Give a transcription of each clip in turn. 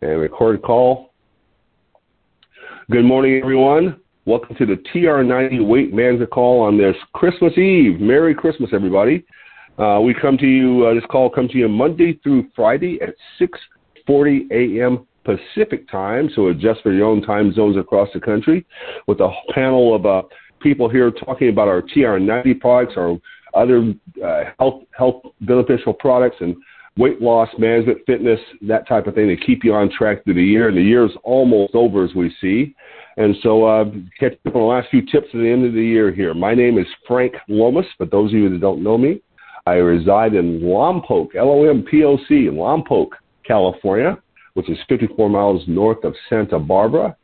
and record call. Good morning, everyone. Welcome to the TR90 Weight Management call on this Christmas Eve. Merry Christmas, everybody. Uh, we come to you, uh, this call comes to you Monday through Friday at 6.40 a.m. Pacific time, so adjust for your own time zones across the country, with a panel of uh, people here talking about our TR90 products, our other uh, health, health beneficial products, and weight loss, management, fitness, that type of thing to keep you on track through the year. And the year is almost over, as we see. And so, uh, catch up on the last few tips at the end of the year here. My name is Frank Lomas, but those of you that don't know me, I reside in Lompoc, L-O-M-P-O-C, Lompoc, California, which is 54 miles north of Santa Barbara.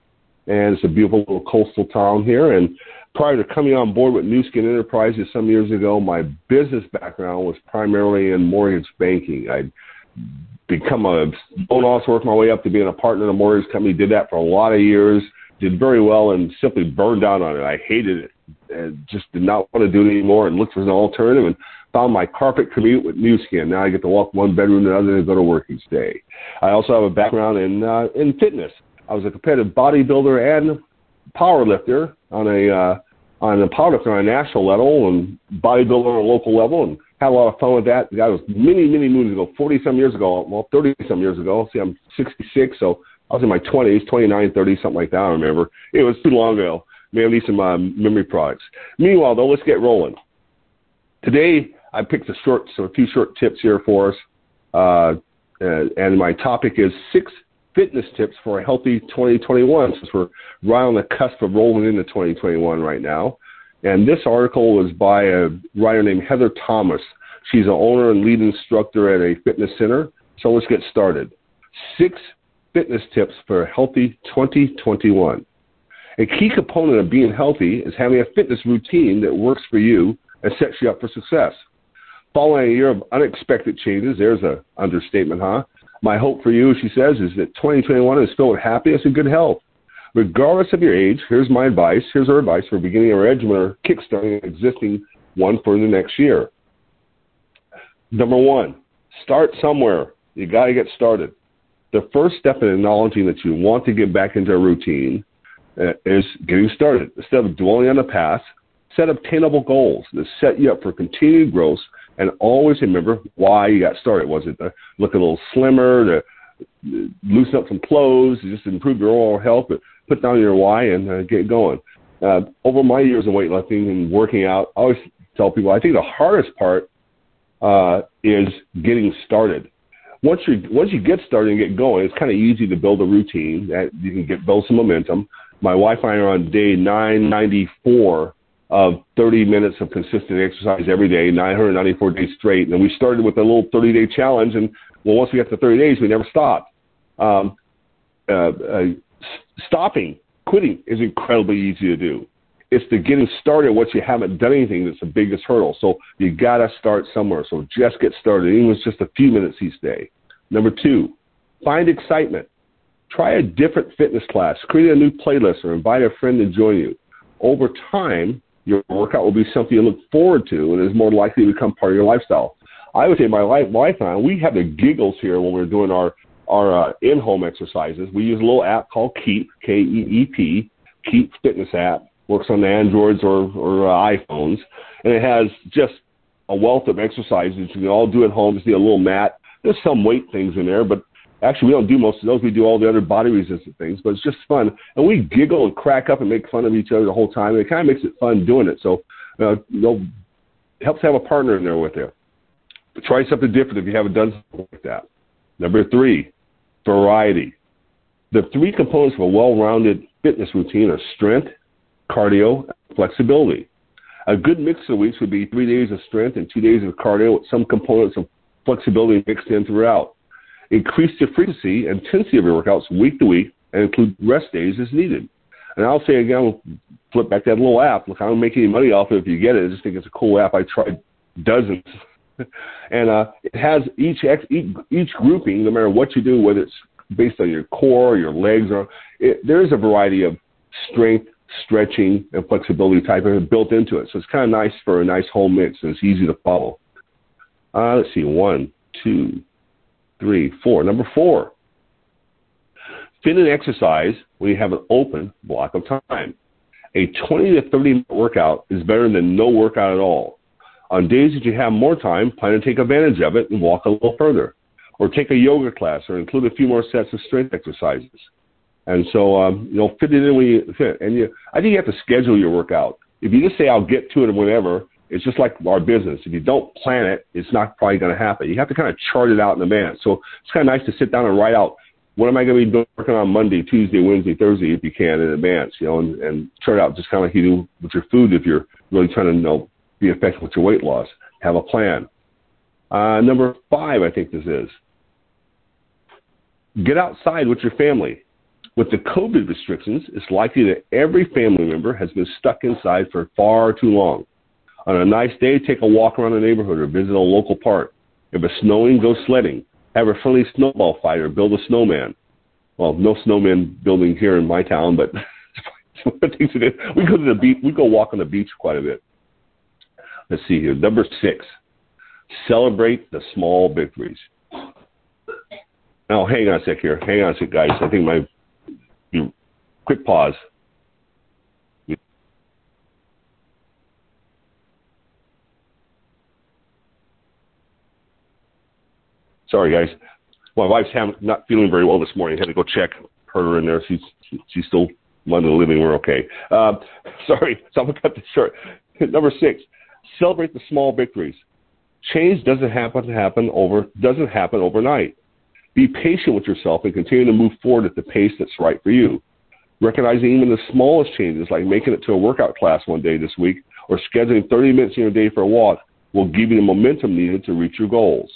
And it's a beautiful little coastal town here. And prior to coming on board with Nu Skin Enterprises some years ago, my business background was primarily in mortgage banking. I'd become a loan officer, worked my way up to being a partner in a mortgage company, did that for a lot of years, did very well, and simply burned out on it. I hated it and just did not want to do it anymore and looked for an alternative and found my carpet commute with Nu Skin. Now I get to walk one bedroom to another and go to work each day. I also have a background in uh, in fitness. I was a competitive bodybuilder and power lifter on a uh, on a lifter on a national level and bodybuilder on a local level and had a lot of fun with that. That was many, many moons ago, 40 some years ago, well, 30 some years ago. See, I'm 66, so I was in my 20s, 29, 30, something like that, I remember. It was too long ago. Maybe need some uh, memory products. Meanwhile, though, let's get rolling. Today, I picked a short, so a few short tips here for us. Uh, and my topic is six fitness tips for a healthy 2021 since we're right on the cusp of rolling into 2021 right now. And this article was by a writer named Heather Thomas. She's an owner and lead instructor at a fitness center. So let's get started. Six fitness tips for a healthy 2021. A key component of being healthy is having a fitness routine that works for you and sets you up for success. Following a year of unexpected changes, there's an understatement, huh? My hope for you, she says, is that 2021 is filled with happiness and good health. Regardless of your age, here's my advice. Here's her advice for beginning a regimen or kickstarting an existing one for the next year. Number one, start somewhere. You got to get started. The first step in acknowledging that you want to get back into a routine uh, is getting started. Instead of dwelling on the past, set obtainable goals that set you up for continued growth and always remember why you got started. Was it to look a little slimmer, to loosen up some clothes, to just improve your overall health, but put down your why and uh, get going. Uh, over my years of weightlifting and working out, I always tell people I think the hardest part uh, is getting started. Once you once you get started and get going, it's kind of easy to build a routine that you can get build some momentum. My wife and I are on day 994 of 30 minutes of consistent exercise every day, 994 days straight. And we started with a little 30 day challenge. And well, once we got to 30 days, we never stopped. Um, uh, uh, stopping, quitting is incredibly easy to do. It's the getting started once you haven't done anything that's the biggest hurdle. So you got to start somewhere. So just get started, even if it's just a few minutes each day. Number two, find excitement. Try a different fitness class, create a new playlist, or invite a friend to join you. Over time, your workout will be something you look forward to and is more likely to become part of your lifestyle. I would say my life, I, we have the giggles here when we're doing our our uh, in-home exercises. We use a little app called Keep, K-E-E-P, Keep Fitness app. Works on the Androids or, or uh, iPhones, and it has just a wealth of exercises you can all do at home. Just need a little mat. There's some weight things in there, but Actually, we don't do most of those. We do all the other body resistant things, but it's just fun. And we giggle and crack up and make fun of each other the whole time. And it kind of makes it fun doing it. So, uh, you helps have a partner in there with you. Try something different if you haven't done something like that. Number three, variety. The three components of a well-rounded fitness routine are strength, cardio, flexibility. A good mix of weeks would be three days of strength and two days of cardio with some components of flexibility mixed in throughout. Increase the frequency and intensity of your workouts week to week and include rest days as needed. And I'll say again, flip back that little app. Look, I don't make any money off it if you get it. I just think it's a cool app. I tried dozens. and uh, it has each, each each grouping, no matter what you do, whether it's based on your core, or your legs, or it, there is a variety of strength, stretching, and flexibility type of built into it. So it's kind of nice for a nice home mix, and it's easy to follow. Uh, let's see, one, two, three, four. Number four, Fit and exercise when you have an open block of time. A 20 to 30 minute workout is better than no workout at all. On days that you have more time, plan to take advantage of it and walk a little further. Or take a yoga class or include a few more sets of strength exercises. And so, um, you know, fit it in when you fit. And you, I think you have to schedule your workout. If you just say, I'll get to it whenever, it's just like our business. If you don't plan it, it's not probably going to happen. You have to kind of chart it out in advance. So it's kind of nice to sit down and write out what am I going to be working on Monday, Tuesday, Wednesday, Thursday, if you can in advance, you know, and, and chart out just kind of like you do with your food if you're really trying to, you know, be effective with your weight loss. Have a plan. Uh, number five, I think this is get outside with your family. With the COVID restrictions, it's likely that every family member has been stuck inside for far too long. On a nice day, take a walk around the neighborhood or visit a local park. If it's snowing, go sledding. Have a friendly snowball fight or build a snowman. Well, no snowman building here in my town, but we go to the beach. We go walk on the beach quite a bit. Let's see here. Number six, celebrate the small victories. Now, hang on a sec here. Hang on a sec, guys. I think my quick pause. Sorry, guys. My wife's not feeling very well this morning. I had to go check her in there. She's she's still the living. We're okay. Uh, sorry, so I'm gonna cut this short. Number six, celebrate the small victories. Change doesn't happen happen over doesn't happen overnight. Be patient with yourself and continue to move forward at the pace that's right for you. Recognizing even the smallest changes, like making it to a workout class one day this week or scheduling 30 minutes in your day for a walk, will give you the momentum needed to reach your goals.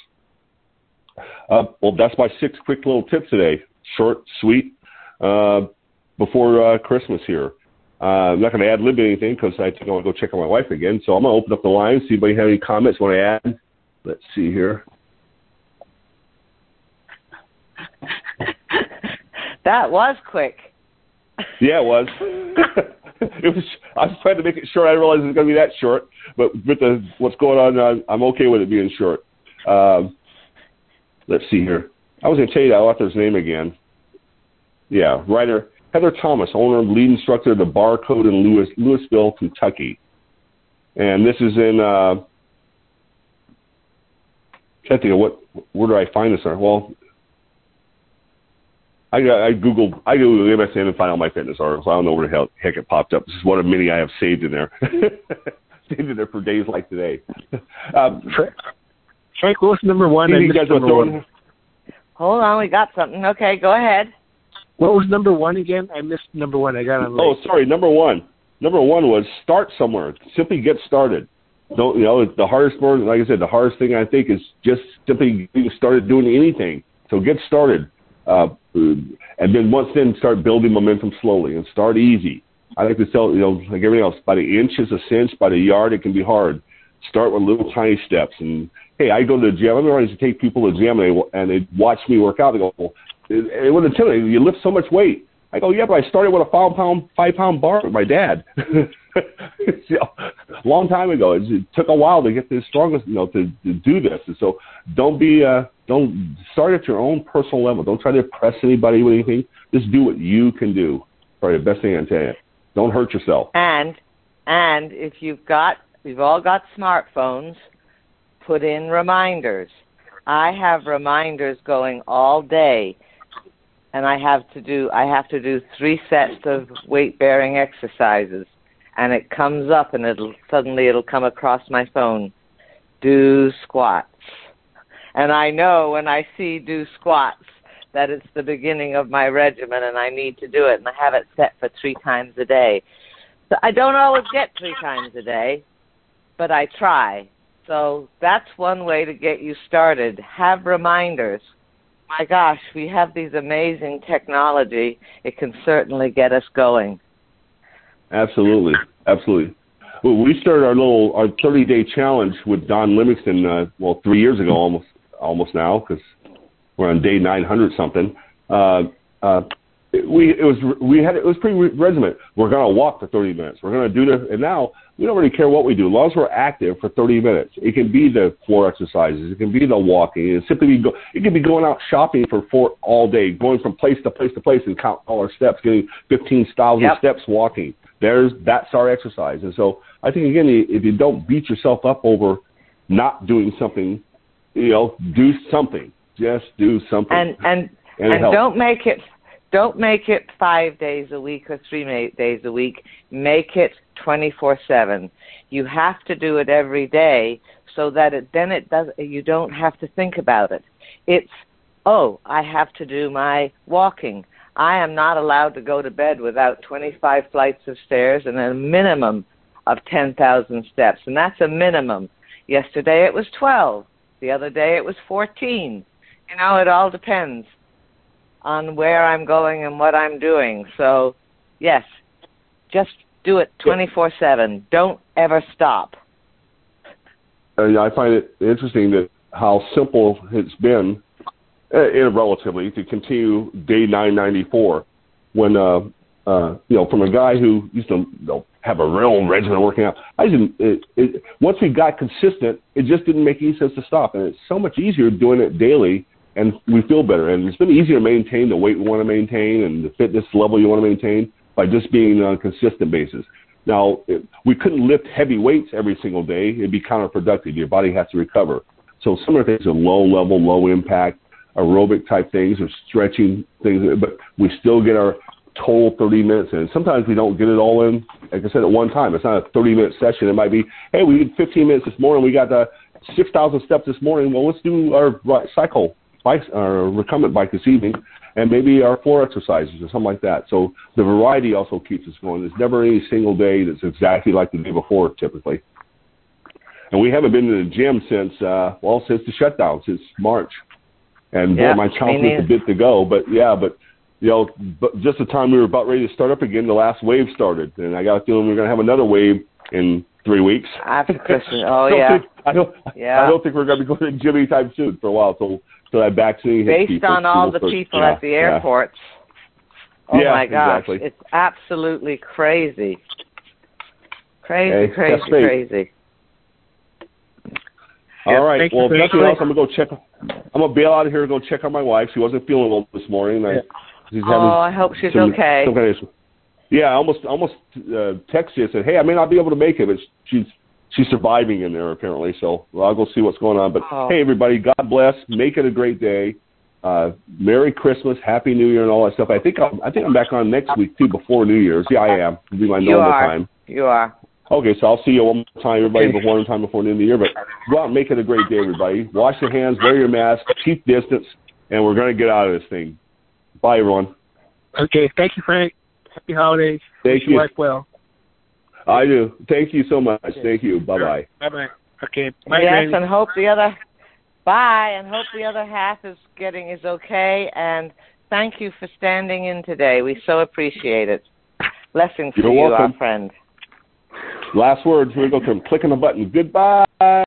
Uh, well, that's my six quick little tips today. Short, sweet, uh, before uh, Christmas here. Uh, I'm not going to add lib anything because I think I want to go check on my wife again. So I'm going to open up the line. See if anybody have any comments want to add. Let's see here. that was quick. Yeah, it was. it was. I was trying to make it short. I realized it was going to be that short, but with the what's going on, I'm, I'm okay with it being short. Um, let's see here. I was going to tell you that author's name again. Yeah, writer Heather Thomas, owner and lead instructor of the Barre Code in Louis, Louisville, Kentucky. And this is in, uh, can't think of what, where do I find this? Well, I, I Googled, I Googled MSN and find all my fitness articles. I don't know where the hell, heck it popped up. This is one of many I have saved in there. saved in there for days like today. Um, Frank, what was number one? You guys number one. Hold on, we got something. Okay, go ahead. What was number one again? I missed number one. I got on. Oh, sorry. Number one. Number one was start somewhere. Simply get started. Don't you know? The hardest part, like I said, the hardest thing I think is just simply getting started doing anything. So get started, uh, and then once then start building momentum slowly and start easy. I like to tell you know like everything else, by the inch is a cinch, by the yard it can be hard. Start with little tiny steps and hey, I go to the gym. I'm ready to take people to the gym and they, and they watch me work out. They go, well, it, it wouldn't tell you, you lift so much weight. I go, yeah, but I started with a five pound, five pound bar with my dad. you know, long time ago. It, it took a while to get this strongest, you know, to, to do this. And so don't be, uh, don't start at your own personal level. Don't try to impress anybody with anything. Just do what you can do. Probably the best thing I can tell you. Don't hurt yourself. And, and if you've got, we've all got smartphones put in reminders. I have reminders going all day and I have to do I have to do three sets of weight bearing exercises and it comes up and it'll suddenly it'll come across my phone. Do squats. And I know when I see do squats that it's the beginning of my regimen and I need to do it and I have it set for three times a day. So I don't always get three times a day, but I try. So that's one way to get you started. Have reminders. My gosh, we have these amazing technology. It can certainly get us going. Absolutely, absolutely. Well, we started our little our 30 day challenge with Don Livingston. Uh, well, three years ago, almost almost now, because we're on day 900 something. Uh, uh, we it was we had it was pretty regiment. We're going to walk for 30 minutes. We're going to do this, and now we don't really care what we do as long as we're active for 30 minutes. It can be the floor exercises. It can be the walking. It simply be go, it can be going out shopping for four all day, going from place to place to place and count all our steps, getting 15,000 Yep. steps walking. There's that's our exercise. And so I think again, if you don't beat yourself up over not doing something, you know, do something. Just do something. and and And and don't make it don't make it five days a week or three days a week. Make it 24/7 you have to do it every day so that it then it does you don't have to think about it. It's oh i have to do my walking. I am not allowed to go to bed without 25 flights of stairs and a minimum of 10,000 steps. And that's a minimum. Yesterday it was 12 the other day it was 14 you know it all depends on where I'm going and what I'm doing. So, yes, just do it 24 7. Don't ever stop. and I find it interesting that how simple it's been, uh, in relatively, to continue day 994 when, uh, uh, you know, from a guy who used to you know, have a real regimen working out. I didn't. It, it, once we got consistent, it just didn't make any sense to stop, and it's so much easier doing it daily, and we feel better. And it's been easier to maintain the weight we want to maintain and the fitness level you want to maintain by just being on a consistent basis. Now, we couldn't lift heavy weights every single day; it'd be counterproductive. Your body has to recover. So the things are low level, low impact, aerobic type things or stretching things, but we still get our total 30 minutes in. Sometimes we don't get it all in, like I said, at one time. It's not a 30 minute session. It might be, hey, we did 15 minutes this morning. We got the 6,000 steps this morning. Well, let's do our cycle, bike, our recumbent bike this evening, and maybe our floor exercises or something like that. So the variety also keeps us going. There's never any single day that's exactly like the day before, typically. And we haven't been to the gym since, uh, well, since the shutdown, since March. And boy, my me confidence a bit to go, but yeah, but you know, but just the time we were about ready to start up again, the last wave started, and I got a feeling we're going to have another wave in three weeks. After Christmas. Oh, I don't yeah. think- I don't. Yeah. I don't think we're going to be going to the gym anytime soon for a while. So, so that vaccine hits Based people, on all the start- people yeah, at the yeah. airports. Oh, Yeah, my gosh. exactly. It's absolutely crazy. Crazy, Hey, crazy, that's fate. crazy. All right. thank you Well, if nothing else, I'm gonna go check. I'm gonna bail out of here and go check on my wife. She wasn't feeling well this morning. I, Yeah. she's Oh, I hope she's some- okay. some kind of- yeah, I almost almost uh, texted you and said, "Hey, I may not be able to make it, but she's she's surviving in there apparently." So well, I'll go see what's going on. But Oh. hey, everybody, God bless. Make it a great day. Uh, Merry Christmas, Happy New Year, and all that stuff. I think I'm, I think I'm back on next week too, before New Year's. Yeah, I am. It'll be my You normal are. time. You are. Okay, so I'll see you one more time, everybody, Okay. before one time before the end of the year. But go out and make it a great day, everybody. Wash your hands, wear your mask, keep distance, and we're going to get out of this thing. Bye, everyone. Okay. Thank you, Frank. Happy holidays. Thank Wish your you. wife well. I do. Thank you so much. Thank you. Bye bye. Bye bye. Okay. Bye, yes, Randy. and hope the other bye, and hope the other half is getting is okay. And thank you for standing in today. We so appreciate it. Blessings You're to you, welcome. our friend. Last words. Here we go. Tim. Clicking the button. Goodbye.